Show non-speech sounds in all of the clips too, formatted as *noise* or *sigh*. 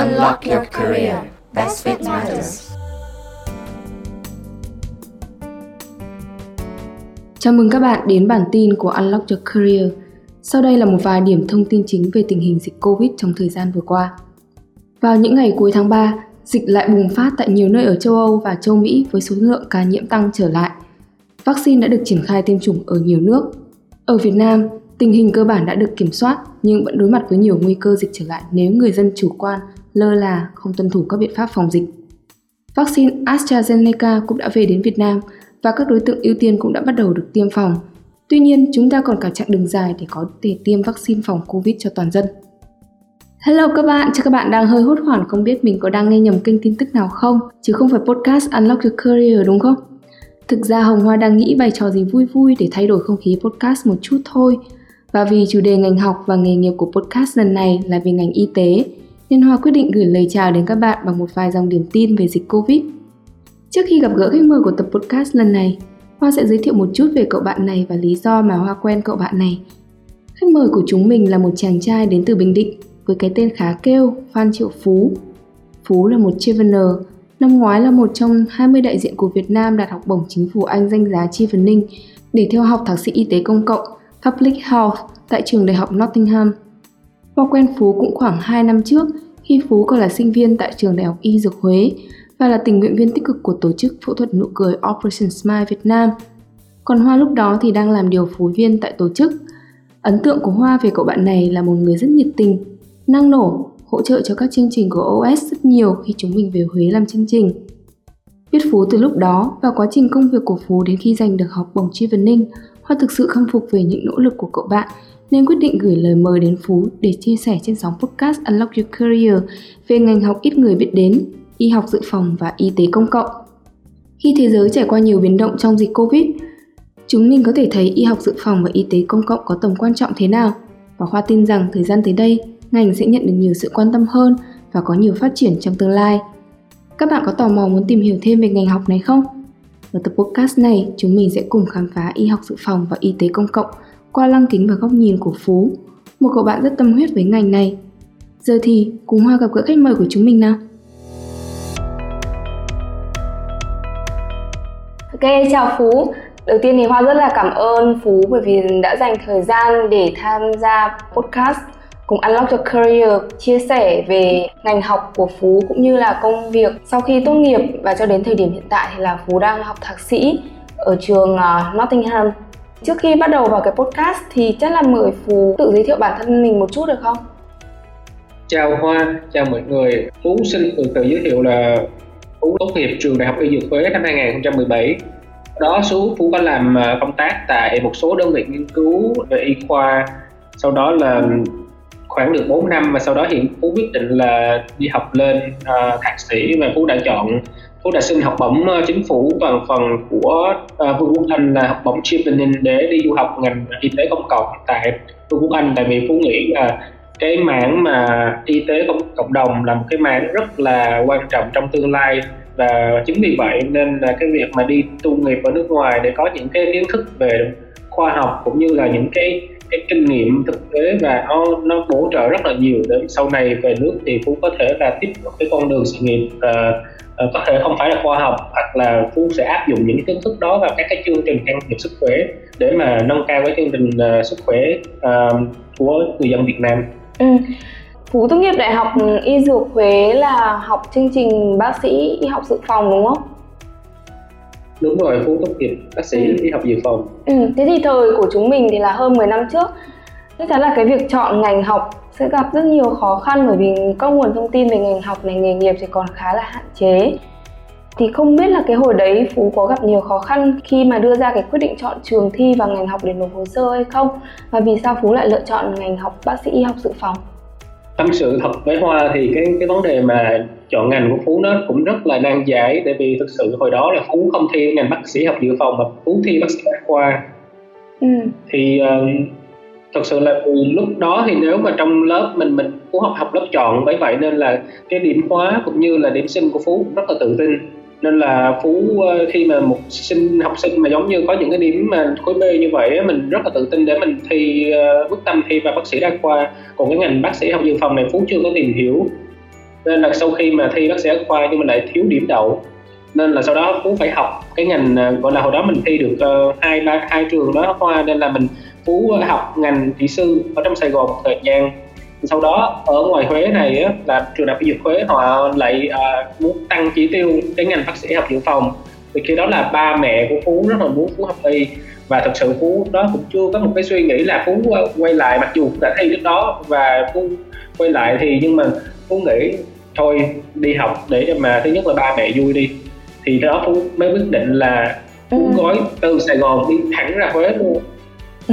Unlock your career. Best fit matters. Chào mừng các bạn đến bản tin của Unlock Your Career. Sau đây là một vài điểm thông tin chính về tình hình dịch Covid trong thời gian vừa qua. Vào những ngày cuối tháng 3, dịch lại bùng phát tại nhiều nơi ở châu Âu và châu Mỹ với số lượng ca nhiễm tăng trở lại. Vaccine đã được triển khai tiêm chủng ở nhiều nước. Ở Việt Nam, tình hình cơ bản đã được kiểm soát nhưng vẫn đối mặt với nhiều nguy cơ dịch trở lại nếu người dân chủ quan, lơ là, không tuân thủ các biện pháp phòng dịch. Vaccine AstraZeneca cũng đã về đến Việt Nam và các đối tượng ưu tiên cũng đã bắt đầu được tiêm phòng. Tuy nhiên, chúng ta còn cả chặng đường dài để có thể tiêm vaccine phòng Covid cho toàn dân. Hello các bạn, chắc các bạn đang hơi hốt hoảng không biết mình có đang nghe nhầm kênh tin tức nào không, chứ không phải podcast Unlock Your Career đúng không? Thực ra Hồng Hoa đang nghĩ bài trò gì vui vui để thay đổi không khí podcast một chút thôi. Và vì chủ đề ngành học và nghề nghiệp của podcast lần này là về ngành y tế, nhân Hoa quyết định gửi lời chào đến các bạn bằng một vài dòng điểm tin về dịch Covid. Trước khi gặp gỡ khách mời của tập podcast lần này, Hoa sẽ giới thiệu một chút về cậu bạn này và lý do mà Hoa quen cậu bạn này. Khách mời của chúng mình là một chàng trai đến từ Bình Định với cái tên khá kêu Phan Triệu Phú. Phú là một Chevener, năm ngoái là một trong 20 đại diện của Việt Nam đạt học bổng chính phủ Anh danh giá Chevening để theo học thạc sĩ y tế công cộng Public Health tại trường đại học Nottingham. Hoa quen Phú cũng khoảng 2 năm trước khi Phú còn là sinh viên tại trường đại học Y Dược Huế và là tình nguyện viên tích cực của tổ chức phẫu thuật nụ cười Operation Smile Việt Nam. Còn Hoa lúc đó thì đang làm điều phối viên tại tổ chức. Ấn tượng của Hoa về cậu bạn này là một người rất nhiệt tình, năng nổ, hỗ trợ cho các chương trình của OS rất nhiều khi chúng mình về Huế làm chương trình. Biết Phú từ lúc đó và quá trình công việc của Phú đến khi giành được học bổng Chi Vân Ninh, Hoa thực sự khâm phục về những nỗ lực của cậu bạn nên quyết định gửi lời mời đến Phú để chia sẻ trên sóng podcast Unlock Your Career về ngành học ít người biết đến, y học dự phòng và y tế công cộng. Khi thế giới trải qua nhiều biến động trong dịch Covid, chúng mình có thể thấy y học dự phòng và y tế công cộng có tầm quan trọng thế nào và Khoa tin rằng thời gian tới đây, ngành sẽ nhận được nhiều sự quan tâm hơn và có nhiều phát triển trong tương lai. Các bạn có tò mò muốn tìm hiểu thêm về ngành học này không? Ở tập podcast này, chúng mình sẽ cùng khám phá y học dự phòng và y tế công cộng qua lăng kính và góc nhìn của Phú, một cậu bạn rất tâm huyết với ngành này. Giờ thì cùng Hoa gặp gỡ khách mời của chúng mình nào. Ok, chào Phú. Đầu tiên thì Hoa rất là cảm ơn Phú bởi vì đã dành thời gian để tham gia podcast cùng Unlock Your Career chia sẻ về ngành học của Phú cũng như là công việc sau khi tốt nghiệp và cho đến thời điểm hiện tại thì là Phú đang học thạc sĩ ở trường ờ, Nottingham. Trước khi bắt đầu vào cái podcast thì chắc là mời Phú tự giới thiệu bản thân mình một chút được không? Chào Hoa, chào mọi người. Phú xin từ từ giới thiệu là Phú tốt nghiệp trường Đại học Y Dược Huế năm 2017 đó số Phú có làm à, công tác tại một số đơn vị nghiên cứu về y khoa sau đó là khoảng được 4 năm và sau đó hiện Phú quyết định là đi học lên uh, thạc sĩ và Phú đã chọn Phú đã xin học bổng ờ, chính phủ toàn phần của uh, Vương quốc Anh là học bổng Chevening để đi du học ngành y tế công cộng tại Vương quốc Anh. Tại vì Phú nghĩ là cái mảng mà y tế cộng, cộng đồng là một cái mảng rất là quan trọng trong tương lai và chính vì vậy nên là cái việc mà đi tu nghiệp ở nước ngoài để có những cái kiến thức về khoa học cũng như là những cái cái kinh nghiệm thực tế và nó nó bổ trợ rất là nhiều để sau này về nước thì phú có thể là tiếp tục cái con đường sự nghiệp uh, có thể không phải là khoa học hoặc là phú sẽ áp dụng những kiến thức đó vào các cái chương trình can thiệp sức khỏe để mà nâng cao cái chương trình uh, sức khỏe uh, của người dân Việt Nam. Ừ. Phú tốt nghiệp đại học y dược Huế là học chương trình bác sĩ y học dự phòng đúng không? Đúng rồi, Phú tốt nghiệp bác sĩ ừ. y học dự phòng. Ừ, thế thì thời của chúng mình thì là hơn 10 năm trước. Chắc chắn là cái việc chọn ngành học sẽ gặp rất nhiều khó khăn bởi vì các nguồn thông tin về ngành học này nghề nghiệp thì còn khá là hạn chế. Thì không biết là cái hồi đấy Phú có gặp nhiều khó khăn khi mà đưa ra cái quyết định chọn trường thi và ngành học để nộp hồ sơ hay không? Và vì sao Phú lại lựa chọn ngành học bác sĩ y học dự phòng? tâm sự thật với hoa thì cái cái vấn đề mà chọn ngành của phú nó cũng rất là nan giải tại vì thực sự hồi đó là phú không thi ngành bác sĩ học dự phòng mà phú thi bác sĩ đa khoa ừ. thì uh, thật sự là từ lúc đó thì nếu mà trong lớp mình mình phú học học lớp chọn bởi vậy nên là cái điểm khóa cũng như là điểm sinh của phú cũng rất là tự tin. Nên là phú ờ, khi mà một sinh, học sinh mà giống như có những cái điểm mà khối B như vậy mình rất là tự tin để mình thi ờ, quyết tâm thi vào bác sĩ đa khoa. Còn cái ngành bác sĩ học dự phòng này phú chưa có tìm hiểu. Nên là sau khi mà thi bác sĩ đa khoa nhưng mà lại thiếu điểm đậu. Nên là sau đó phú phải học cái ngành ờ, gọi là hồi đó mình thi được hai ba, hai trường đó khoa. Nên là mình phú học ngành kỹ sư ở trong sài gòn một thời gian. Sau đó ở ngoài Huế này á, là trường đại học y dược Huế họ lại uh, muốn tăng chỉ tiêu cái ngành bác sĩ học dự phòng. Thì khi đó là ba mẹ của Phú rất là muốn Phú học y. Và thật sự Phú đó cũng chưa có một cái suy nghĩ là Phú quay lại mặc dù đã thi trước đó và Phú quay lại thì nhưng mà Phú nghĩ thôi đi học để mà thứ nhất là ba mẹ vui đi. Thì đó Phú mới quyết định là Phú ừ. gói từ Sài Gòn đi thẳng ra Huế luôn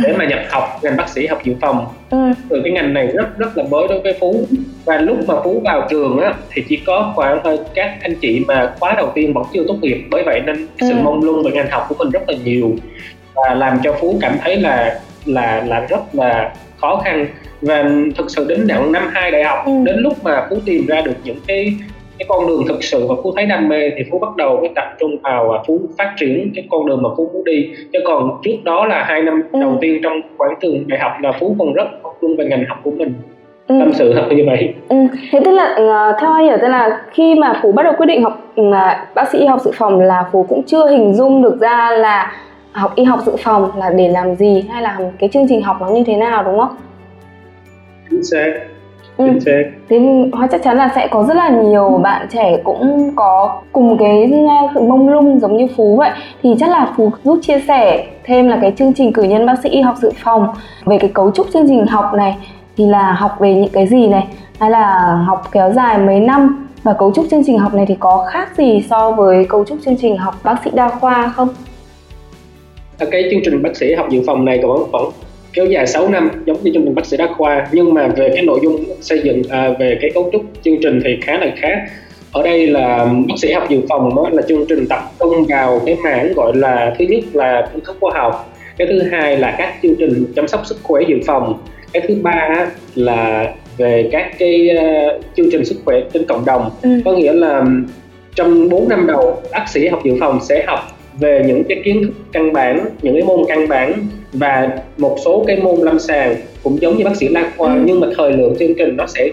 để mà nhập học ngành bác sĩ học dự phòng ừ. từ cái ngành này rất rất là mới đối với phú và lúc mà phú vào trường á thì chỉ có khoảng hơi các anh chị mà khóa đầu tiên vẫn chưa tốt nghiệp bởi vậy nên ừ. sự mong lung về ngành học của mình rất là nhiều và làm cho phú cảm thấy là là là rất là khó khăn và thực sự đến năm năm hai đại học ừ. đến lúc mà phú tìm ra được những cái cái con đường thực sự và phú thấy đam mê thì phú bắt đầu mới tập trung vào và phú phát triển cái con đường mà phú muốn đi chứ còn trước đó là hai năm ừ. đầu tiên trong quãng trường đại học là phú còn rất tập trung về ngành học của mình ừ. tâm sự thật như vậy ừ. thế tức là uh, theo anh hiểu tức là khi mà phú bắt đầu quyết định học uh, bác sĩ y học dự phòng là phú cũng chưa hình dung được ra là học y học dự phòng là để làm gì hay là cái chương trình học nó như thế nào đúng không chính xác Ừ. Thế Hoa chắc chắn là sẽ có rất là nhiều ừ. bạn trẻ cũng có cùng cái sự mông lung giống như Phú vậy thì chắc là Phú giúp chia sẻ thêm là cái chương trình cử nhân bác sĩ y học dự phòng về cái cấu trúc chương trình học này thì là học về những cái gì này hay là học kéo dài mấy năm và cấu trúc chương trình học này thì có khác gì so với cấu trúc chương trình học bác sĩ đa khoa không? Cái chương trình bác sĩ học dự phòng này vẫn vẫn kéo dài 6 năm giống như trong trình bác sĩ đa khoa. Nhưng mà về cái nội dung xây dựng à, về cái cấu trúc chương trình thì khá là khác. Ở đây là bác sĩ học dự phòng đó là chương trình tập trung vào cái mảng gọi là thứ nhất là kiến thức khoa học cái thứ hai là các chương trình chăm sóc sức khỏe dự phòng cái thứ ba là về các cái uh, chương trình sức khỏe trên cộng đồng. Ừ. có nghĩa là trong 4 năm đầu bác sĩ học dự phòng sẽ học về những cái kiến thức căn bản những cái môn căn bản và một số cái môn lâm sàng cũng giống như bác sĩ đa khoa ừ. nhưng mà thời lượng chương trình nó sẽ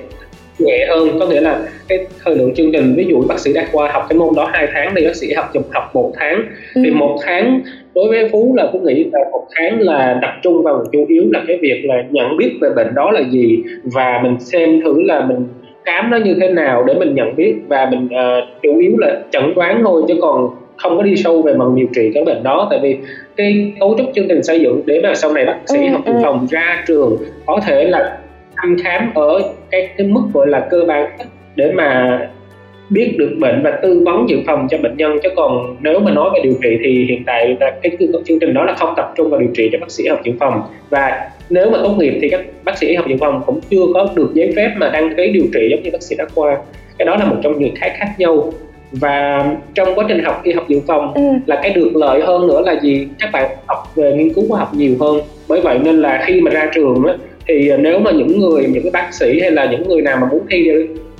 nhẹ hơn có nghĩa là cái thời lượng chương trình ví dụ bác sĩ đa khoa học cái môn đó hai tháng thì bác sĩ học chụp học một tháng ừ. thì một tháng đối với phú là phú nghĩ là một tháng là tập trung vào chủ yếu là cái việc là nhận biết về bệnh đó là gì và mình xem thử là mình khám nó như thế nào để mình nhận biết và mình uh, chủ yếu là chẩn đoán thôi chứ còn không có đi sâu về mặt điều trị cái bệnh đó tại vì cái cấu trúc chương trình xây dựng để mà sau này bác sĩ ừ, học dự ừ. phòng ra trường có thể là thăm khám ở cái cái mức gọi là cơ bản để mà biết được bệnh và tư vấn dự phòng cho bệnh nhân. Chứ còn nếu mà nói về điều trị thì hiện tại là cái chương trình đó là không tập trung vào điều trị cho bác sĩ học dự phòng. Và nếu mà tốt nghiệp thì các bác sĩ học dự phòng cũng chưa có được giấy phép mà đăng ký điều trị giống như bác sĩ đa khoa cái đó là một trong những cái khác nhau và trong quá trình học y học dự phòng ừ. là cái được lợi hơn nữa là gì các bạn học về nghiên cứu khoa học nhiều hơn bởi vậy nên là khi mà ra trường á, thì nếu mà những người những cái bác sĩ hay là những người nào mà muốn thi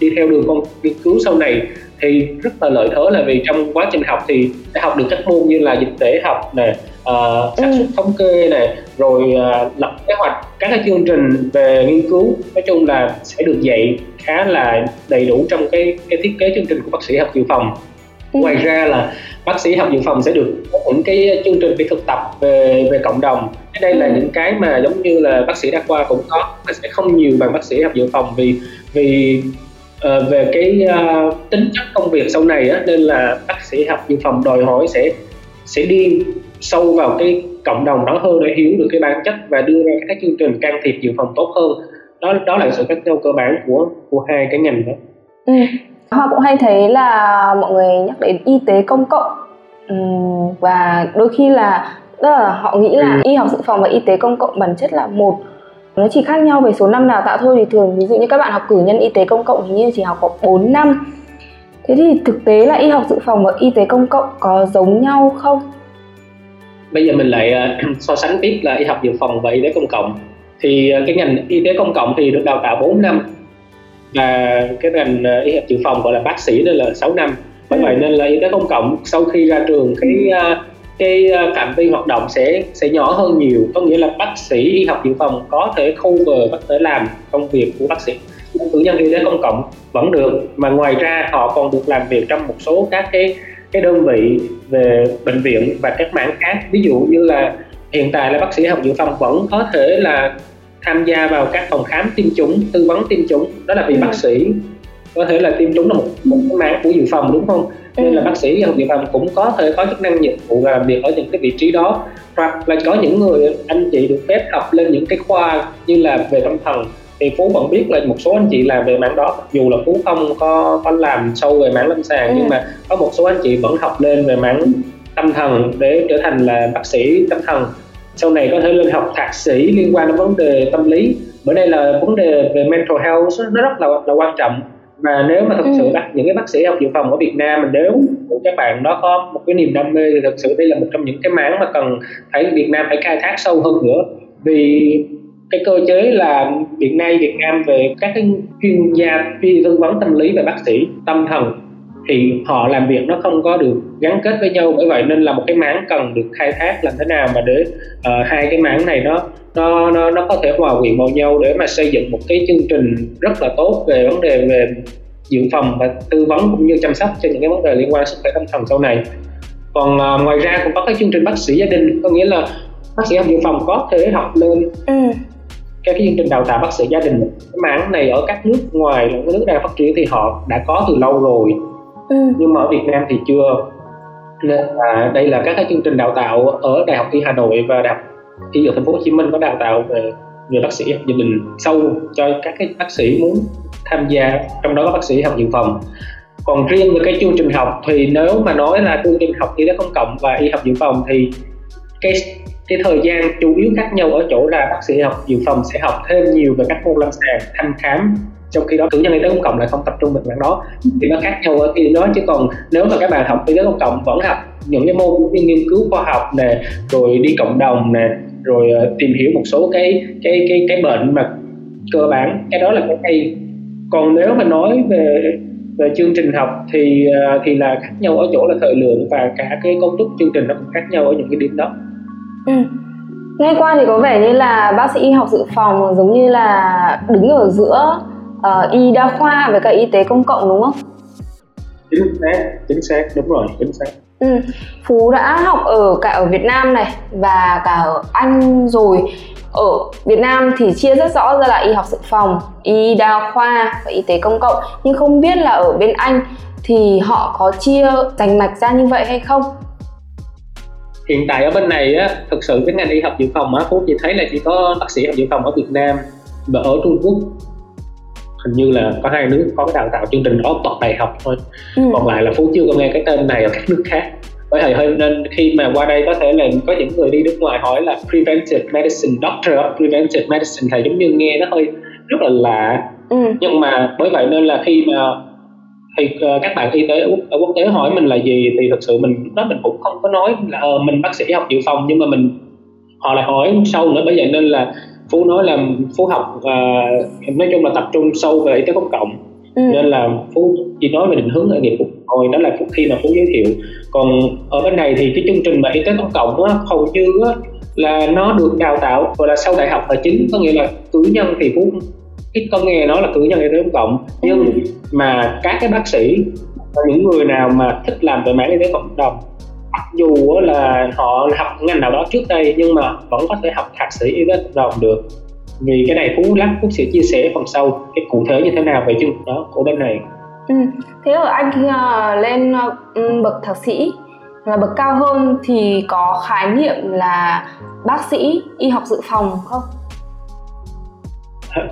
đi theo đường con nghiên cứu sau này thì rất là lợi thế là vì trong quá trình học thì đã học được các môn như là dịch tễ học nè uh, sản xuất thống kê này rồi uh, lập kế hoạch các cái chương trình về nghiên cứu nói chung là sẽ được dạy khá là đầy đủ trong cái cái thiết kế chương trình của bác sĩ học dự phòng ừ. ngoài ra là bác sĩ học dự phòng sẽ được những cái chương trình đi thực tập về về cộng đồng cái đây là ừ. những cái mà giống như là bác sĩ đa khoa cũng có mà sẽ không nhiều bằng bác sĩ học dự phòng vì vì uh, về cái uh, tính chất công việc sau này á, nên là bác sĩ học dự phòng đòi hỏi sẽ sẽ đi sâu vào cái cộng đồng đó hơn để hiểu được cái bản chất và đưa ra các chương trình can thiệp dự phòng tốt hơn đó đó là sự khác nhau cơ bản của của hai cái ngành đó. Ừ. Họ cũng hay thấy là mọi người nhắc đến y tế công cộng uhm, và đôi khi là tức là họ nghĩ là ừ. y học dự phòng và y tế công cộng bản chất là một nó chỉ khác nhau về số năm đào tạo thôi thì thường ví dụ như các bạn học cử nhân y tế công cộng thì như chỉ học có 4 năm thế thì thực tế là y học dự phòng và y tế công cộng có giống nhau không bây giờ mình lại uh, *clears throat* so sánh tiếp là y học dự phòng và y tế công cộng. Thì uh, cái ngành y tế công cộng thì được đào tạo 4 năm và cái ngành uh, y học dự phòng gọi là bác sĩ đây là 6 năm. Bởi ừ. vậy nên là y tế công cộng sau khi ra trường cái uh, cái phạm vi hoạt động sẽ sẽ nhỏ hơn nhiều. Có nghĩa là bác sĩ y học dự phòng có thể cover có thể làm công việc của bác sĩ. Cử nhân y tế công cộng vẫn được mà ngoài ra họ còn được làm việc trong một số các cái cái đơn vị về bệnh viện và các mảng khác ví dụ như là hiện tại là bác sĩ học dự phòng vẫn có thể là tham gia vào các phòng khám tiêm chủng tư vấn tiêm chủng đó là vì ừ. bác sĩ có thể là tiêm chủng là một, một cái mảng của dự phòng đúng không ừ. nên là bác sĩ học dự phòng cũng có thể có chức năng nhiệm vụ làm việc ở những cái vị trí đó hoặc là có những người anh chị được phép học lên những cái khoa như là về tâm thần thì phú vẫn biết là một số anh chị làm về mảng đó dù là phú không có có làm sâu về mảng lâm sàng ừ. nhưng mà có một số anh chị vẫn học lên về mảng tâm thần để trở thành là bác sĩ tâm thần sau này có thể lên học thạc sĩ liên quan đến vấn đề tâm lý bữa đây là vấn đề về mental health nó rất là là quan trọng mà nếu mà thực sự ừ. những cái bác sĩ học dự phòng ở Việt Nam mà nếu các bạn đó có một cái niềm đam mê thì thực sự đây là một trong những cái mảng mà cần phải Việt Nam phải khai thác sâu hơn nữa vì cái cơ chế là hiện nay Việt Nam về các cái chuyên gia chuyên tư vấn tâm lý và bác sĩ tâm thần thì họ làm việc nó không có được gắn kết với nhau bởi vậy nên là một cái mảng cần được khai thác làm thế nào mà để uh, hai cái mảng này nó nó nó nó có thể hòa quyện vào nhau để mà xây dựng một cái chương trình rất là tốt về vấn đề về dự phòng và tư vấn cũng như chăm sóc cho những cái vấn đề liên quan sức khỏe tâm thần sau này còn uh, ngoài ra cũng có cái chương trình bác sĩ gia đình có nghĩa là bác sĩ học dự phòng có thể học lên ừ cái, cái chương trình đào tạo bác sĩ gia đình. Cái mảng này ở các nước ngoài các nước đang phát triển thì họ đã có từ lâu rồi. Ừ. nhưng mà ở Việt Nam thì chưa. Nên là đây là các cái chương trình đào tạo ở Đại học Y Hà Nội và Đại học Y Dược Thành phố Hồ Chí Minh có đào tạo về về bác sĩ gia đình sâu cho các cái bác sĩ muốn tham gia trong đó có bác sĩ học dự phòng. Còn riêng về cái chương trình học thì nếu mà nói là chương trình học y tế công cộng và y học dự phòng thì cái cái thời gian chủ yếu khác nhau ở chỗ là bác sĩ học, dự phòng sẽ học thêm nhiều về các môn lâm sàng, thăm khám. Trong khi đó, cử nhân y tế công cộng lại không tập trung về mảng đó. Thì nó khác nhau ở khi đó, chứ còn nếu mà các bạn học y tế công cộng, vẫn học những cái môn như nghiên cứu khoa học nè, rồi đi cộng đồng nè, rồi ờ, tìm hiểu một số cái cái cái cái bệnh mà cơ bản, cái đó là cái hay. Còn nếu mà nói về về chương trình học thì ờ, thì là khác nhau ở chỗ là thời lượng và cả cái cấu trúc chương trình nó cũng khác nhau ở những cái điểm đó ừ. nghe qua thì có vẻ như là bác sĩ y học dự phòng giống như là đứng ở giữa uh, y đa khoa với cả y tế công cộng đúng không? Chính xác, chính xác, đúng rồi, chính xác. Ừ. Phú đã học ở cả ở Việt Nam này và cả ở Anh rồi ở Việt Nam thì chia rất rõ ra là y học dự phòng, y đa khoa và y tế công cộng nhưng không biết là ở bên Anh thì họ có chia rành mạch ra như vậy hay không? Hiện tại ở bên này á, thực sự cái ngành y học dự phòng á, Phú chỉ thấy là chỉ có bác sĩ học dự phòng ở Việt Nam và ở Trung Quốc hình như là có hai nước có cái đào tạo chương trình đó bậc đại học thôi ừ. còn lại là phú chưa có nghe cái tên này ở các nước khác bởi vậy hơi nên khi mà qua đây có thể là có những người đi nước ngoài hỏi là preventive medicine doctor of preventive medicine thì giống như nghe nó hơi rất là lạ ừ. nhưng mà bởi vậy nên là khi mà thì uh, các bạn y tế ở quốc, ở quốc tế hỏi mình là gì thì thật sự mình đó mình cũng không có nói là uh, mình bác sĩ học dự phòng nhưng mà mình họ lại hỏi sâu nữa. Bởi vậy nên là phú nói là phú học và nói chung là tập trung sâu về y tế công cộng. Ừ. nên là phú chỉ nói về định hướng nghề nghiệp phục hồi đó là phú khi mà phú giới thiệu. Còn ở bên này thì cái chương trình mà y tế công cộng á, hầu như á, là nó được đào tạo gọi là sau đại học là chính. Có nghĩa là cử nhân thì phú ít có nghe nói là cử nhân y tế công cộng nhưng ừ. mà các cái bác sĩ những người nào mà thích làm về mảng y tế cộng đồng mặc dù là họ học ngành nào đó trước đây nhưng mà vẫn có thể học thạc sĩ y tế cộng đồng được vì cái này phú lắm phú sẽ chia sẻ phần sau cái cụ thể như thế nào về chương trình đó của bên này ừ. thế ở anh khi uh, lên uh, bậc thạc sĩ là bậc cao hơn thì có khái niệm là bác sĩ y học dự phòng không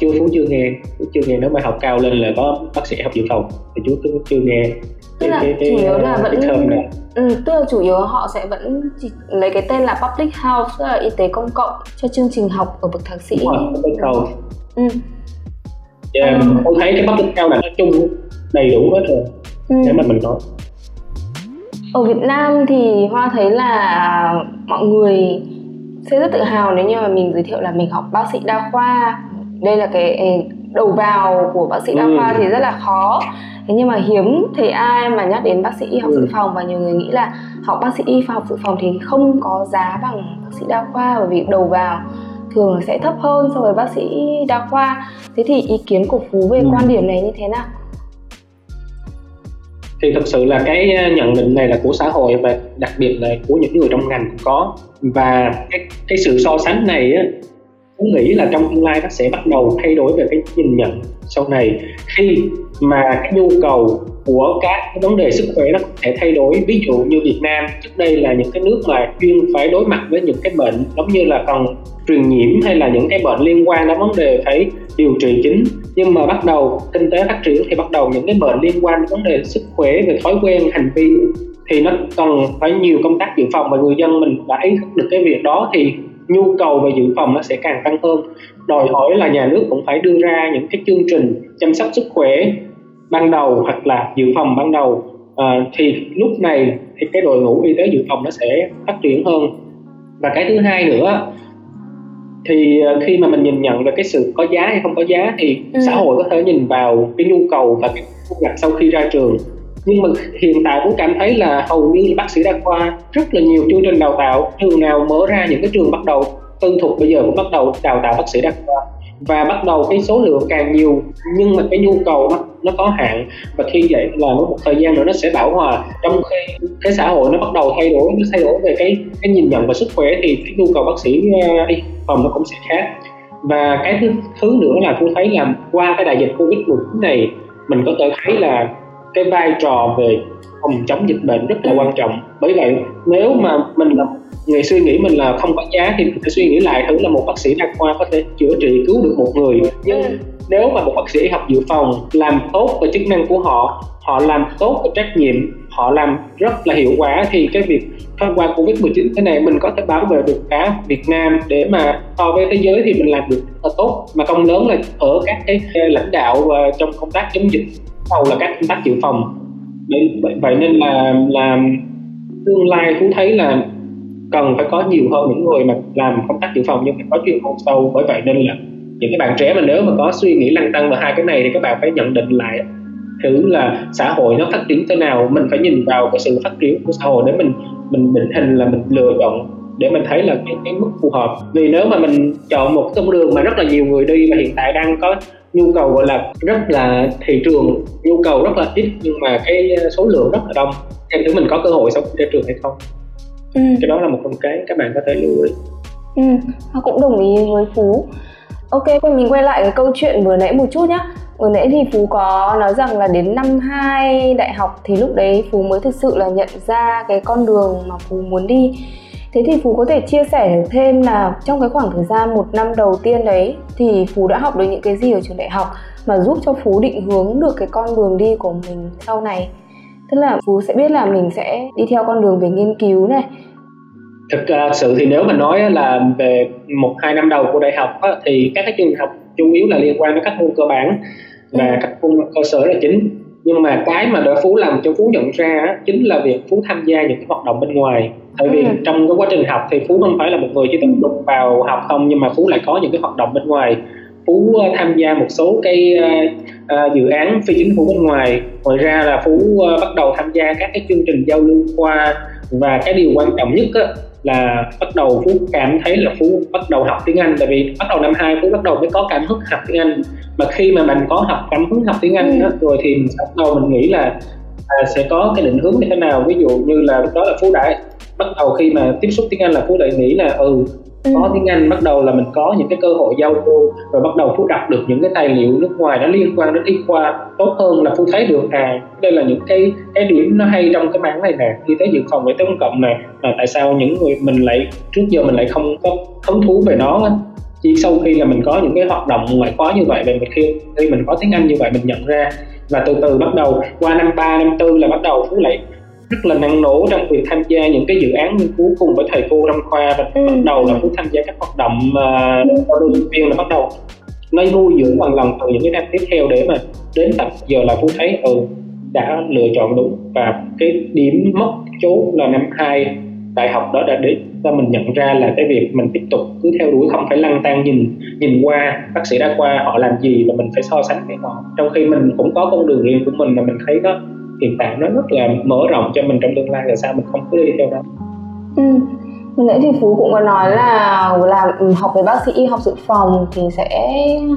chưa phú chưa nghe chưa nghe nếu mà học cao lên là có bác sĩ học dự phòng thì chú chưa nghe tức là cái, cái, chủ yếu là vẫn này. Ừ, tức là chủ yếu họ sẽ vẫn chỉ lấy cái tên là public health tức là y tế công cộng cho chương trình học ở bậc thạc sĩ Đúng rồi, public health ừ. Yeah, à. mình thấy cái public health là nói chung đầy đủ hết rồi ừ. nếu mà mình nói ở Việt Nam thì Hoa thấy là mọi người sẽ rất tự hào nếu như mà mình giới thiệu là mình học bác sĩ đa khoa đây là cái đầu vào của bác sĩ đa ừ. khoa thì rất là khó thế nhưng mà hiếm thấy ai mà nhắc đến bác sĩ y học dự ừ. phòng và nhiều người nghĩ là học bác sĩ y học dự phòng thì không có giá bằng bác sĩ đa khoa bởi vì đầu vào thường sẽ thấp hơn so với bác sĩ đa khoa thế thì ý kiến của phú về ừ. quan điểm này như thế nào thì thực sự là cái ờ, nhận định này là của xã hội và đặc biệt là của những người trong ngành cũng có và cái cái sự so sánh này á cũng nghĩ là trong tương lai nó sẽ bắt đầu thay đổi về cái nhìn nhận sau này. Khi mà cái nhu cầu của các vấn đề sức khỏe nó có thể thay đổi, ví dụ như Việt Nam, trước đây là những cái nước mà chuyên phải đối mặt với những cái bệnh giống như là còn truyền nhiễm hay là những cái bệnh liên quan đến vấn đề phải điều trị chính. Nhưng mà bắt đầu kinh tế phát triển thì bắt đầu những cái bệnh liên quan đến vấn đề sức khỏe về thói quen, hành vi thì nó cần phải nhiều công tác dự phòng và người dân mình đã ý thức được cái việc đó thì nhu cầu về dự phòng nó sẽ càng tăng hơn. Đòi hỏi là nhà nước cũng phải đưa ra những cái chương trình chăm sóc sức khỏe ban đầu hoặc là dự phòng ban đầu. À, thì lúc này thì cái đội ngũ y tế dự phòng nó sẽ phát triển hơn. Và cái thứ hai nữa thì à, khi mà mình nhìn nhận về cái sự có giá hay không có giá thì ừ. xã hội có thể nhìn vào cái nhu cầu và cái thu nhập sau khi ra trường nhưng mà hiện tại cũng cảm thấy là hầu như là bác sĩ đa khoa rất là nhiều chương trình đào tạo trường nào mở ra những cái trường bắt đầu tư thục bây giờ cũng bắt đầu đào tạo bác sĩ đa khoa. Và bắt đầu cái số lượng càng nhiều nhưng mà cái nhu cầu nó nó có hạn. Và khi vậy là một thời gian nữa nó sẽ bảo hòa. Trong khi cái xã hội nó bắt đầu thay đổi nó thay đổi về cái cái nhìn nhận về sức khỏe thì cái nhu cầu bác sĩ ờ, y phòng nó cũng sẽ khác. Và cái thứ, thứ nữa là tôi thấy là qua cái đại dịch covid 19 này mình có thể thấy là cái vai trò về phòng chống dịch bệnh rất là quan trọng. Bởi vậy nếu mà mình là người suy nghĩ mình là không có giá thì phải suy nghĩ lại thử là một bác sĩ đa khoa có thể chữa trị cứu được một người. Nhưng ừ. nếu mà một bác sĩ học dự phòng làm tốt về chức năng của họ họ làm tốt về trách nhiệm họ làm rất là hiệu quả thì cái việc thông qua covid 19 thế này mình có thể bảo vệ được cả Việt Nam để mà so với thế giới thì mình làm được rất là tốt. Mà công lớn là ở các cái lãnh đạo và trong công tác chống dịch sau là các công tác dự phòng. Vậy, vậy nên là là tương lai cũng thấy là cần phải có nhiều hơn những người mà làm công tác dự phòng nhưng phải có chuyên môn sâu. Bởi vậy nên là những cái bạn trẻ mà nếu mà có suy nghĩ lăn tăng vào hai cái này thì các bạn phải nhận định lại thử là xã hội nó phát triển thế nào. Mình phải nhìn vào cái sự phát triển của xã hội để mình mình định hình là mình lựa chọn để mình thấy là cái, cái mức phù hợp. Vì nếu mà mình chọn một con đường mà rất là nhiều người đi và hiện tại đang có nhu cầu gọi là rất là thị trường nhu cầu rất là ít nhưng mà cái số lượng rất là đông. Em thử mình có cơ hội khi ra trường hay không? Ừ. cái đó là một phần cái các bạn có thể lưu ý. Ừ cũng đồng ý với phú. Ok quay mình quay lại cái câu chuyện vừa nãy một chút nhá. Vừa nãy thì phú có nói rằng là đến năm 2 đại học thì lúc đấy phú mới thực sự là nhận ra cái con đường mà phú muốn đi thế thì phú có thể chia sẻ được thêm là trong cái khoảng thời gian một năm đầu tiên đấy thì phú đã học được những cái gì ở trường đại học mà giúp cho phú định hướng được cái con đường đi của mình sau này? Tức là phú sẽ biết là mình sẽ đi theo con đường về nghiên cứu này. Thực uh, sự thì nếu mà nói là về một hai năm đầu của đại học á, thì các cái trường học chủ yếu là liên quan đến các môn cơ bản và ừ. các môn cơ sở là chính nhưng mà cái mà đỡ phú làm cho phú nhận ra á, chính là việc phú tham gia những cái hoạt động bên ngoài. Tại vì ừ. trong cái quá trình học thì phú không phải là một người chỉ tập trung vào học không nhưng mà phú lại có những cái hoạt động bên ngoài. Phú uh, tham gia một số cái uh, uh, dự án phi chính phủ bên ngoài. Ngoài ra là phú uh, bắt đầu tham gia các cái chương trình giao lưu khoa. Và cái điều quan trọng nhất á, là bắt đầu phú cảm thấy là phú bắt đầu học tiếng anh tại vì bắt đầu năm hai phú bắt đầu mới có cảm hứng học tiếng anh mà khi mà mình có học cảm hứng học tiếng anh đó, ừ. rồi thì bắt đầu mình nghĩ là à, sẽ có cái định hướng như thế nào ví dụ như là lúc đó là phú đã bắt đầu khi mà tiếp xúc tiếng anh là phú lại nghĩ là Ừ. có tiếng Anh bắt đầu là mình có những cái cơ hội giao lưu rồi bắt đầu phú đọc được những cái tài liệu nước ngoài nó liên quan đến y khoa tốt hơn là phú thấy được à đây là những cái cái điểm nó hay trong cái mảng này nè y tế dự phòng y tế công cộng nè là tại sao những người mình lại trước giờ mình lại không có hứng thú về nó chỉ sau khi là mình có những cái hoạt động ngoại khóa như vậy về mình khi khi mình có tiếng Anh như vậy mình nhận ra và từ từ bắt đầu qua năm ba năm tư là bắt đầu phú lại rất là năng nổ trong việc tham gia những cái dự án nghiên cứu cùng với thầy cô trong khoa và ừ. bắt đầu là phú tham gia các hoạt động uh, đôi sinh viên là bắt đầu nó nuôi dưỡng bằng lần từ những cái năm tiếp theo để mà đến tập giờ là phú thấy ừ đã lựa chọn đúng và cái điểm mất chốt là năm hai đại học đó đã để cho mình nhận ra là cái việc mình tiếp tục cứ theo đuổi không phải lăn tan nhìn nhìn qua bác sĩ đa khoa họ làm gì và mình phải so sánh với họ trong khi mình cũng có con đường riêng của mình mà mình thấy đó hiện tại nó rất là mở rộng cho mình trong tương lai là sao mình không cứ đi theo đó. Ừ. Nãy thì Phú cũng có nói là làm học về bác sĩ y học dự phòng thì sẽ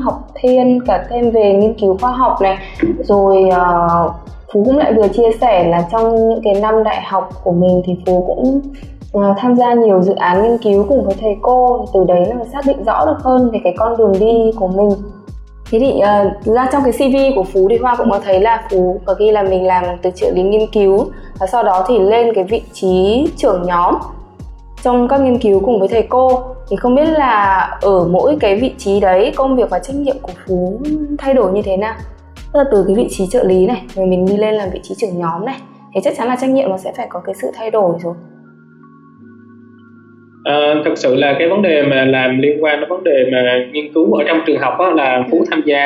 học thêm cả thêm về nghiên cứu khoa học này. Rồi uh, Phú cũng lại vừa chia sẻ là trong những cái năm đại học của mình thì Phú cũng uh, tham gia nhiều dự án nghiên cứu cùng với thầy cô. Từ đấy là xác định rõ được hơn về cái con đường đi của mình thế thì uh, ra trong cái cv của phú thì hoa cũng có thấy là phú có ghi là mình làm từ trợ lý nghiên cứu và sau đó thì lên cái vị trí trưởng nhóm. Trong các nghiên cứu cùng với thầy cô thì không biết là ở mỗi cái vị trí đấy công việc và trách nhiệm của phú thay đổi như thế nào? Tức là từ cái vị trí trợ lý này rồi mình đi lên làm vị trí trưởng nhóm này thì chắc chắn là trách nhiệm nó sẽ phải có cái sự thay đổi rồi. Ờ, à, thực sự là cái vấn đề mà làm liên quan đến vấn đề mà nghiên cứu ở trong trường học đó là phú tham gia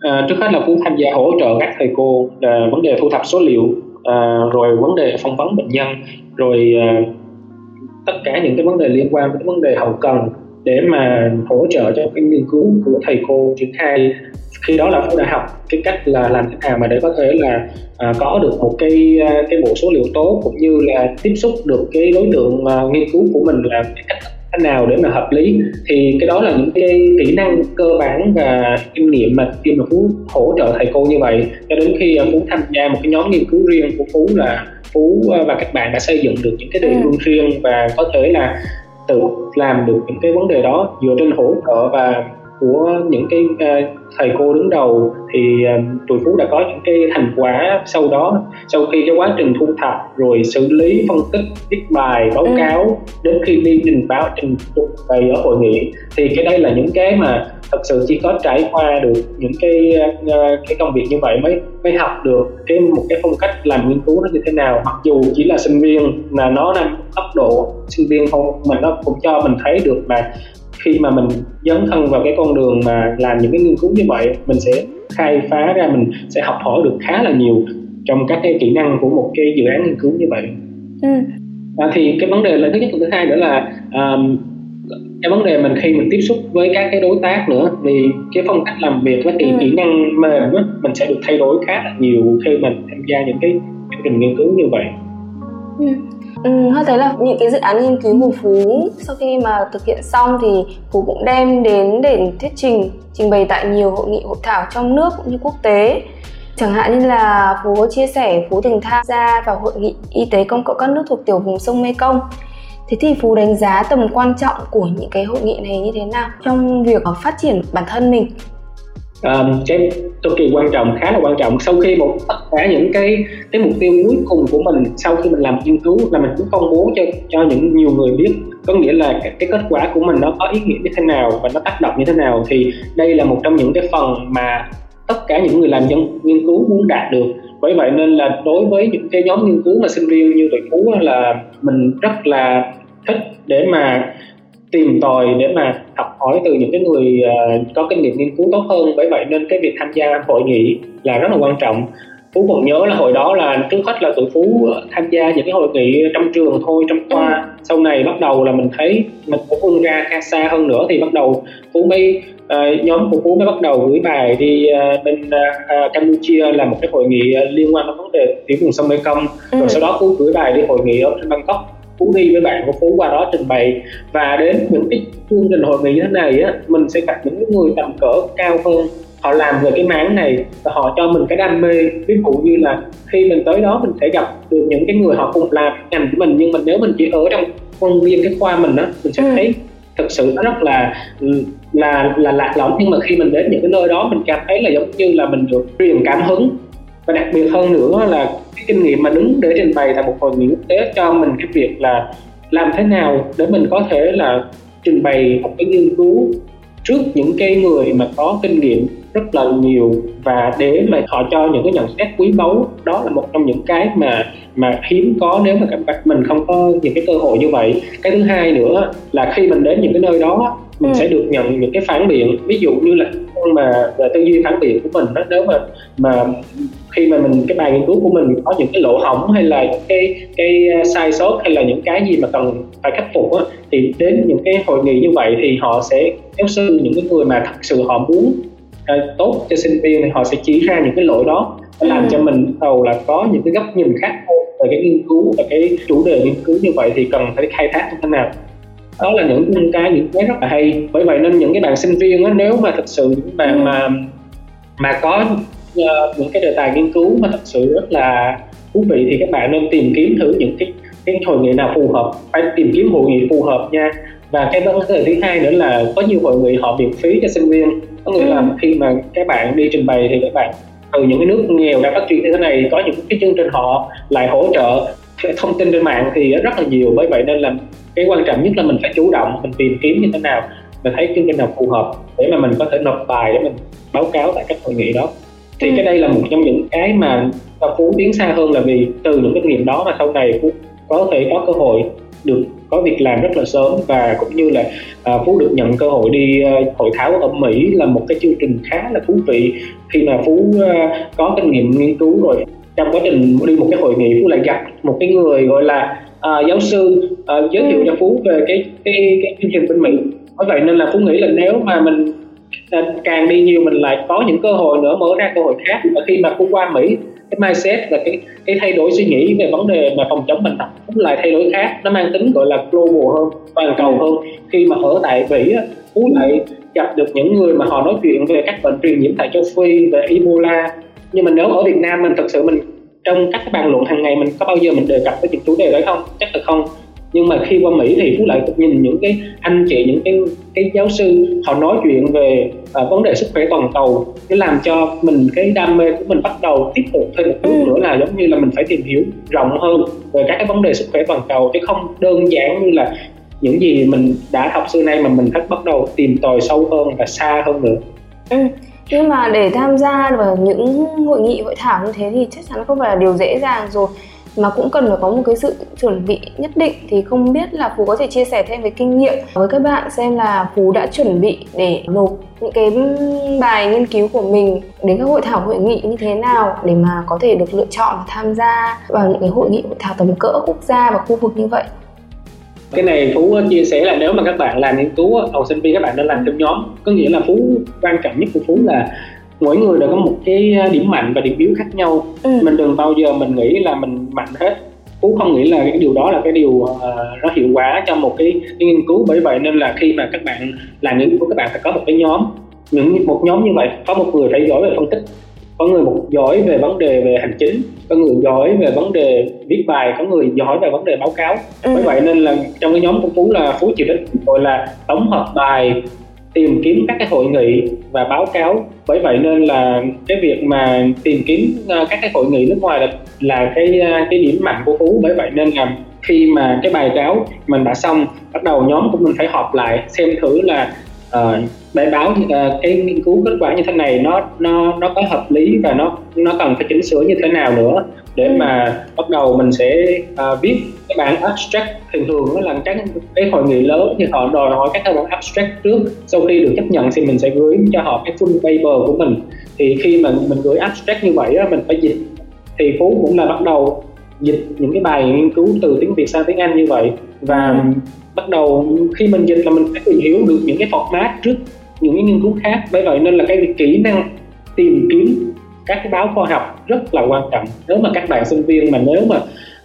à, trước hết là phú tham gia hỗ trợ các thầy cô là vấn đề thu thập số liệu à, rồi vấn đề phỏng vấn bệnh nhân rồi à, tất cả những cái vấn đề liên quan đến vấn đề hậu cần để mà hỗ trợ cho cái nghiên cứu của thầy cô triển khai khi đó là phú đã học cái cách là làm thế nào mà để có thể là à, có được một cái à, cái bộ số liệu tốt cũng như là tiếp xúc được cái đối tượng à, nghiên cứu của mình là cái cách nào để mà hợp lý thì cái đó là những cái kỹ năng cơ bản và kinh nghiệm mà khi mà phú hỗ trợ thầy cô như vậy cho đến khi phú tham gia một cái nhóm nghiên cứu riêng của phú là phú và các bạn đã xây dựng được những cái đề cương ừ. riêng và có thể là tự làm được những cái vấn đề đó dựa trên hỗ trợ và của những cái uh, thầy cô đứng đầu thì uh, tụi phú đã có những cái thành quả sau đó sau khi cái quá trình thu thập rồi xử lý phân tích viết bài báo ừ. cáo đến khi đi trình báo trình bày ở hội nghị thì cái đây là những cái mà thật sự chỉ có trải qua được những cái uh, cái công việc như vậy mới mới học được cái một cái phong cách làm nghiên cứu nó như thế nào mặc dù chỉ là sinh viên là nó nằm tốc độ sinh viên không mình nó cũng cho mình thấy được là khi mà mình dấn thân vào cái con đường mà làm những cái nghiên cứu như vậy mình sẽ khai phá ra mình sẽ học hỏi được khá là nhiều trong các cái kỹ năng của một cái dự án nghiên cứu như vậy ừ. à, thì cái vấn đề là thứ nhất và thứ hai nữa là um, cái vấn đề mình khi mình tiếp xúc với các cái đối tác nữa vì cái phong cách làm việc với cái ừ. kỹ năng mềm á mình sẽ được thay đổi khá là nhiều khi mình tham gia những cái chương trình nghiên cứu như vậy ừ. Ừ, Hoa thấy là những cái dự án nghiên cứu của Phú sau khi mà thực hiện xong thì Phú cũng đem đến để thuyết trình, trình bày tại nhiều hội nghị hội thảo trong nước cũng như quốc tế. Chẳng hạn như là Phú có chia sẻ Phú từng tham gia vào hội nghị y tế công cộng các nước thuộc tiểu vùng sông Mekong. Thế thì Phú đánh giá tầm quan trọng của những cái hội nghị này như thế nào trong việc phát triển bản thân mình um, cái cực kỳ quan trọng khá là quan trọng. Sau khi một tất cả những cái cái mục tiêu cuối cùng của mình sau khi mình làm nghiên cứu là mình cũng công bố cho cho những nhiều người biết có nghĩa là cái, cái kết quả của mình nó có ý nghĩa như thế nào và nó tác động như thế nào thì đây là một trong những cái phần mà tất cả những người làm dân, nghiên cứu muốn đạt được. Bởi vậy nên là đối với những cái nhóm nghiên cứu mà sinh viên như tụi phú là mình rất là thích để mà tìm tòi để mà học hỏi từ những cái người uh, có kinh nghiệm nghiên cứu tốt hơn. Bởi vậy nên cái việc tham gia hội nghị là rất là quan trọng. Phú còn nhớ là hồi đó là trước hết là tụi phú tham gia những cái hội nghị trong trường thôi trong khoa. Ừ. sau này bắt đầu là mình thấy mình cũng vươn ra khá xa hơn nữa thì bắt đầu phú mới uh, nhóm của phú mới bắt đầu gửi bài đi uh, bên uh, campuchia là một cái hội nghị liên quan đến vấn đề tiểu vùng sông mekong. Ừ. rồi sau đó phú gửi bài đi hội nghị ở trên bangkok phú đi với bạn của phú qua đó trình bày. Và đến những cái chương trình hội nghị như thế này á mình sẽ gặp những người tầm cỡ cao hơn. Họ làm về cái mảng này và họ cho mình cái đam mê. Ví dụ như là khi mình tới đó mình sẽ gặp được những cái người họ cùng làm ngành của mình. Nhưng mà nếu mình chỉ ở trong khuôn viên cái khoa mình á mình sẽ ừ. thấy thực sự nó rất là là là lạc lõng. Nhưng mà khi mình đến những cái nơi đó mình cảm thấy là giống như là mình được truyền cảm hứng và đặc biệt hơn nữa là cái kinh nghiệm mà đứng để trình bày tại một hội nghị quốc tế cho mình cái việc là làm thế nào để mình có thể là trình bày một cái nghiên cứu trước những cái người mà có kinh nghiệm rất là nhiều và để mà họ cho những cái nhận xét quý báu. Đó là một trong những cái mà mà hiếm có nếu mà các bạn mình không có những cái cơ hội như vậy. Cái thứ hai nữa là khi mình đến những cái nơi đó mình ừ. sẽ được nhận những cái phản biện. Ví dụ như là mà về tư duy phản biện của mình đó nếu mà mà khi mà mình cái bài nghiên cứu của mình có những cái lỗ hỏng hay là cái cái sai sót hay là những cái gì mà cần phải khắc phục á, thì đến những cái hội nghị như vậy thì họ sẽ giáo sư những cái người mà thật sự họ muốn uh, tốt cho sinh viên thì họ sẽ chỉ ra những cái lỗi đó để làm ừ. cho mình đầu là có những cái góc nhìn khác hơn về cái nghiên cứu và cái chủ đề nghiên cứu như vậy thì cần phải khai thác như thế nào đó là những cái những cái rất là hay bởi vậy nên những cái bạn sinh viên đó, nếu mà thực sự những bạn ừ. mà mà có uh, những cái đề tài nghiên cứu mà thật sự rất là thú vị thì các bạn nên tìm kiếm thử những cái cái hội nghị nào phù hợp phải tìm kiếm hội nghị phù hợp nha. Và cái vấn đề thứ hai nữa là có nhiều hội nghị họ miễn phí cho sinh viên. Có nghĩa ừ. là khi mà các bạn đi trình bày thì các bạn từ những cái nước nghèo đang phát triển như thế này có những cái chương trình họ lại hỗ trợ thông tin trên mạng thì rất là nhiều. Bởi vậy nên là cái quan trọng nhất là mình phải chủ động mình tìm kiếm như thế nào mình thấy chương trình nào phù hợp để mà mình có thể nộp bài để mình báo cáo tại các hội nghị đó thì ừ. cái đây là một trong những cái mà phú tiến xa hơn là vì từ những kinh nghiệm đó mà sau này phú có thể có cơ hội được có việc làm rất là sớm và cũng như là uh, phú được nhận cơ hội đi uh, hội thảo ở mỹ là một cái chương trình khá là thú vị. Khi mà phú uh, có kinh nghiệm nghiên cứu rồi trong quá trình đi một cái hội nghị phú lại gặp một cái người gọi là uh, giáo sư uh, giới thiệu cho phú về cái cái cái chương trình bên mỹ. Bởi vậy nên là phú nghĩ là nếu mà mình càng đi nhiều mình lại có những cơ hội nữa mở ra cơ hội khác. Và khi mà phú qua mỹ cái mindset và cái cái thay đổi suy nghĩ về vấn đề mà phòng chống bệnh tật cũng lại thay đổi khác. Nó mang tính gọi là global hơn toàn cầu ừ. hơn. Khi mà ở tại Mỹ Phú lại gặp được những người mà họ nói chuyện về các bệnh truyền nhiễm tại châu Phi về Ebola. Nhưng mà nếu ở Việt Nam mình thật sự mình trong các bàn luận hàng ngày mình có bao giờ mình đề cập tới những chủ đề đấy không? Chắc là không nhưng mà khi qua Mỹ thì Phú lại nhìn những cái anh chị những cái cái giáo sư họ nói chuyện về uh, vấn đề sức khỏe toàn cầu cái làm cho mình cái đam mê của mình bắt đầu tiếp tục thêm một bước ừ. nữa là giống như là mình phải tìm hiểu rộng hơn về các cái vấn đề sức khỏe toàn cầu chứ không đơn giản như là những gì mình đã học xưa nay mà mình phải bắt đầu tìm tòi sâu hơn và xa hơn nữa ừ nhưng mà để tham gia vào những hội nghị hội thảo như thế thì chắc chắn không phải là điều dễ dàng rồi mà cũng cần phải có một cái sự chuẩn bị nhất định thì không biết là phú có thể chia sẻ thêm về kinh nghiệm. Với các bạn xem là phú đã chuẩn bị để nộp những cái bài nghiên cứu của mình đến các hội thảo hội nghị như thế nào để mà có thể được lựa chọn và tham gia vào những cái hội nghị, hội thảo tầm cỡ quốc gia và khu vực như vậy. Cái này phú chia sẻ là nếu mà các bạn làm nghiên cứu, học sinh viên các bạn nên làm trong nhóm. Có nghĩa là phú, quan trọng nhất của phú là mỗi người đều có một cái điểm mạnh và điểm yếu khác nhau. Ừ. mình đừng bao giờ mình nghĩ là mình mạnh hết. Phú không nghĩ là cái điều đó là cái điều uh, nó hiệu quả cho một cái, cái nghiên cứu. Bởi vậy nên là khi mà các bạn làm nghiên cứu các bạn phải có một cái nhóm. Những một nhóm như vậy có một người phải giỏi về phân tích có người một giỏi về vấn đề về hành chính có người giỏi về vấn đề viết bài có người giỏi về vấn đề báo cáo. Ừ. bởi vậy nên là trong cái nhóm của phú là phú chịu đến gọi là tổng hợp bài tìm kiếm các cái hội nghị và báo cáo. Bởi vậy nên là cái việc mà tìm kiếm ờ, các cái hội nghị nước ngoài là là cái ờ, cái điểm mạnh của phú. Bởi vậy nên là khi mà cái bài cáo mình đã xong bắt đầu nhóm của mình phải họp lại xem thử là uh, bài báo uh, cái nghiên cứu kết quả như thế này nó nó nó có hợp lý và nó nó cần phải chỉnh sửa như thế nào nữa để mà bắt đầu mình sẽ uh, viết cái bản abstract. Thường thường nó là các cái hội nghị lớn thì họ đòi hỏi các cái bản abstract trước. Sau khi được chấp nhận thì mình sẽ gửi cho họ cái full paper của mình. Thì khi mà mình gửi abstract như vậy á, mình phải dịch. Thì phú cũng là bắt đầu dịch những cái bài nghiên cứu từ tiếng việt sang tiếng anh như vậy. Và bắt đầu khi mình dịch là mình phải tìm hiểu được những cái format trước những cái nghiên cứu khác. Bởi vậy nên là cái kỹ năng tìm kiếm các cái báo khoa học rất là quan trọng. Nếu mà các bạn sinh viên mà nếu mà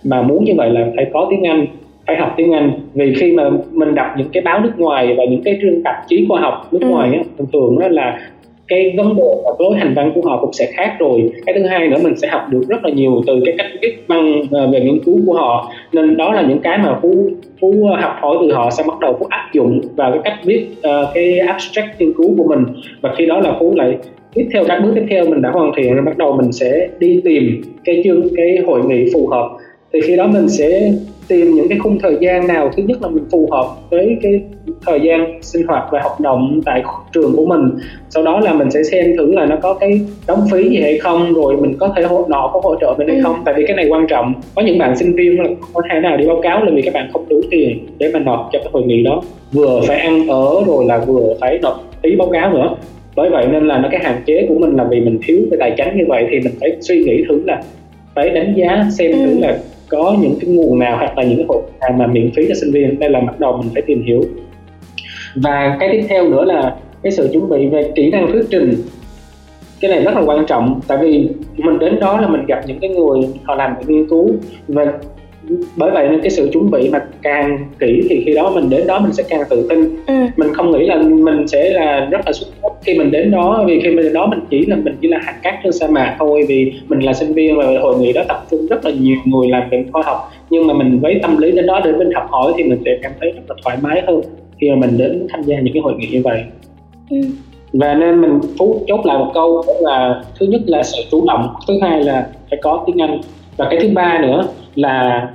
mà muốn như vậy là phải có tiếng Anh phải học tiếng Anh. Vì khi mà mình đọc những cái báo nước ngoài và những cái chương tạp chí khoa học nước ừ. ngoài á, thường thường đó là cái vấn đề và lối hành văn của họ cũng sẽ khác rồi. Cái thứ hai nữa mình sẽ học được rất là nhiều từ cái cách viết văn ờ, về nghiên cứu của họ. Nên đó là những cái mà phú phú học hỏi từ họ sẽ bắt đầu phú áp dụng vào cái cách viết uh, cái abstract nghiên cứu của mình. Và khi đó là phú lại tiếp theo các bước tiếp theo mình đã hoàn thiện rồi bắt đầu mình sẽ đi tìm cái chương cái hội nghị phù hợp. Thì khi đó mình sẽ tìm những cái khung thời gian nào thứ nhất là mình phù hợp với cái thời gian sinh hoạt và hoạt động tại trường của mình. Sau đó là mình sẽ xem thử là nó có cái đóng phí gì hay không rồi mình có thể hỗ nọ có hỗ trợ bên đây ừ. không. Tại vì cái này quan trọng. Có những bạn sinh viên là có thể nào đi báo cáo là vì các bạn không đủ tiền để mà nộp cho cái hội nghị đó. Vừa phải ăn ở rồi là vừa phải nộp phí báo cáo nữa bởi vậy nên là nó cái hạn chế của mình là vì mình thiếu cái tài chính như vậy thì mình phải suy nghĩ thử là phải đánh giá xem thử ừ. là có những cái nguồn nào hoặc là những cái hội nào mà miễn phí cho sinh viên. Đây là bắt đầu mình phải tìm hiểu. Và cái tiếp theo nữa là cái sự chuẩn bị về kỹ năng thuyết trình. Cái này rất là quan trọng tại vì mình đến đó là mình gặp những cái người họ làm nghiên cứu và bởi vậy nên cái sự chuẩn bị mà càng kỹ thì khi đó mình đến đó mình sẽ càng tự tin. Ừ. mình không nghĩ là mình sẽ là rất là xuất sắc khi mình đến đó vì khi mình đến đó mình chỉ là mình chỉ là hạt cát trên sa mạc thôi vì mình là sinh viên và hội nghị đó tập trung rất là nhiều người làm về khoa học. Nhưng mà mình với tâm lý đến đó để mình học hỏi thì mình sẽ cảm thấy rất là thoải mái hơn khi mà mình đến tham gia những cái hội nghị như vậy. Ừ. Và nên mình phú chốt lại một câu là thứ nhất là sự chủ động thứ hai là phải có tiếng anh và cái thứ ba nữa là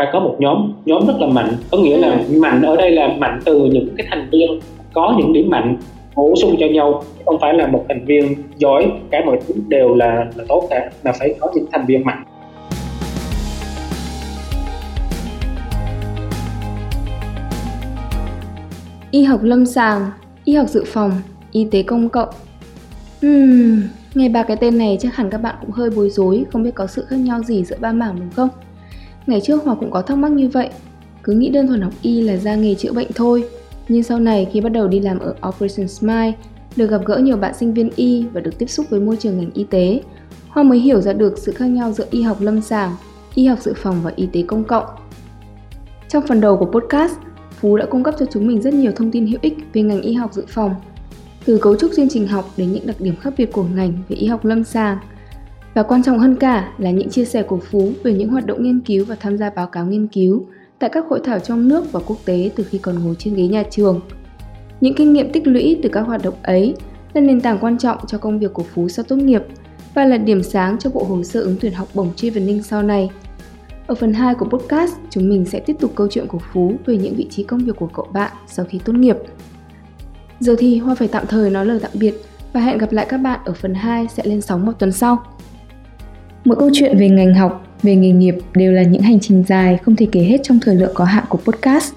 phải có một nhóm nhóm rất là mạnh. Có nghĩa là ừ. mạnh ở đây là mạnh từ những cái thành viên có những điểm mạnh bổ sung cho nhau. Không phải là một thành viên giỏi cả mọi thứ đều là là tốt cả mà phải có những thành viên mạnh. Y học lâm sàng y học dự phòng y tế công cộng. Hmm, nghe ba cái tên này chắc hẳn các bạn cũng hơi bối rối không biết có sự khác nhau gì giữa ba mảng đúng không ngày trước hòa cũng có thắc mắc như vậy cứ nghĩ đơn thuần học y là ra nghề chữa bệnh thôi nhưng sau này khi bắt đầu đi làm ở Operation Smile được gặp gỡ nhiều bạn sinh viên y và được tiếp xúc với môi trường ngành y tế Hoa mới hiểu ra được sự khác nhau giữa y học lâm sàng, y học dự phòng và y tế công cộng. Trong phần đầu của podcast, Phú đã cung cấp cho chúng mình rất nhiều thông tin hữu ích về ngành y học dự phòng từ cấu trúc chương trình học đến những đặc điểm khác biệt của ngành về y học lâm sàng. Và quan trọng hơn cả là những chia sẻ của Phú về những hoạt động nghiên cứu và tham gia báo cáo nghiên cứu tại các hội thảo trong nước và quốc tế từ khi còn ngồi trên ghế nhà trường. Những kinh nghiệm tích lũy từ các hoạt động ấy là nền tảng quan trọng cho công việc của Phú sau tốt nghiệp và là điểm sáng cho bộ hồ sơ ứng tuyển học bổng Chevening sau này. Ở phần 2 của podcast, chúng mình sẽ tiếp tục câu chuyện của Phú về những vị trí công việc của cậu bạn sau khi tốt nghiệp. Giờ thì Hoa phải tạm thời nói lời tạm biệt và hẹn gặp lại các bạn ở phần 2 sẽ lên sóng một tuần sau. Mỗi câu chuyện về ngành học, về nghề nghiệp đều là những hành trình dài không thể kể hết trong thời lượng có hạn của podcast.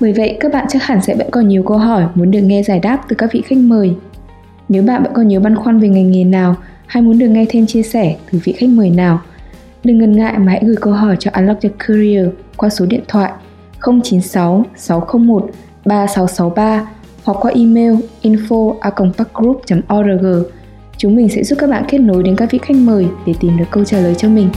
Bởi vậy, các bạn chắc hẳn sẽ vẫn còn nhiều câu hỏi muốn được nghe giải đáp từ các vị khách mời. Nếu bạn vẫn còn nhiều băn khoăn về ngành nghề nào hay muốn được nghe thêm chia sẻ từ vị khách mời nào, đừng ngần ngại mà hãy gửi câu hỏi cho Unlock Your Career qua số điện thoại 096 601 3663 hoặc qua email info.org. Chúng mình sẽ giúp các bạn kết nối đến các vị khách mời để tìm được câu trả lời cho mình.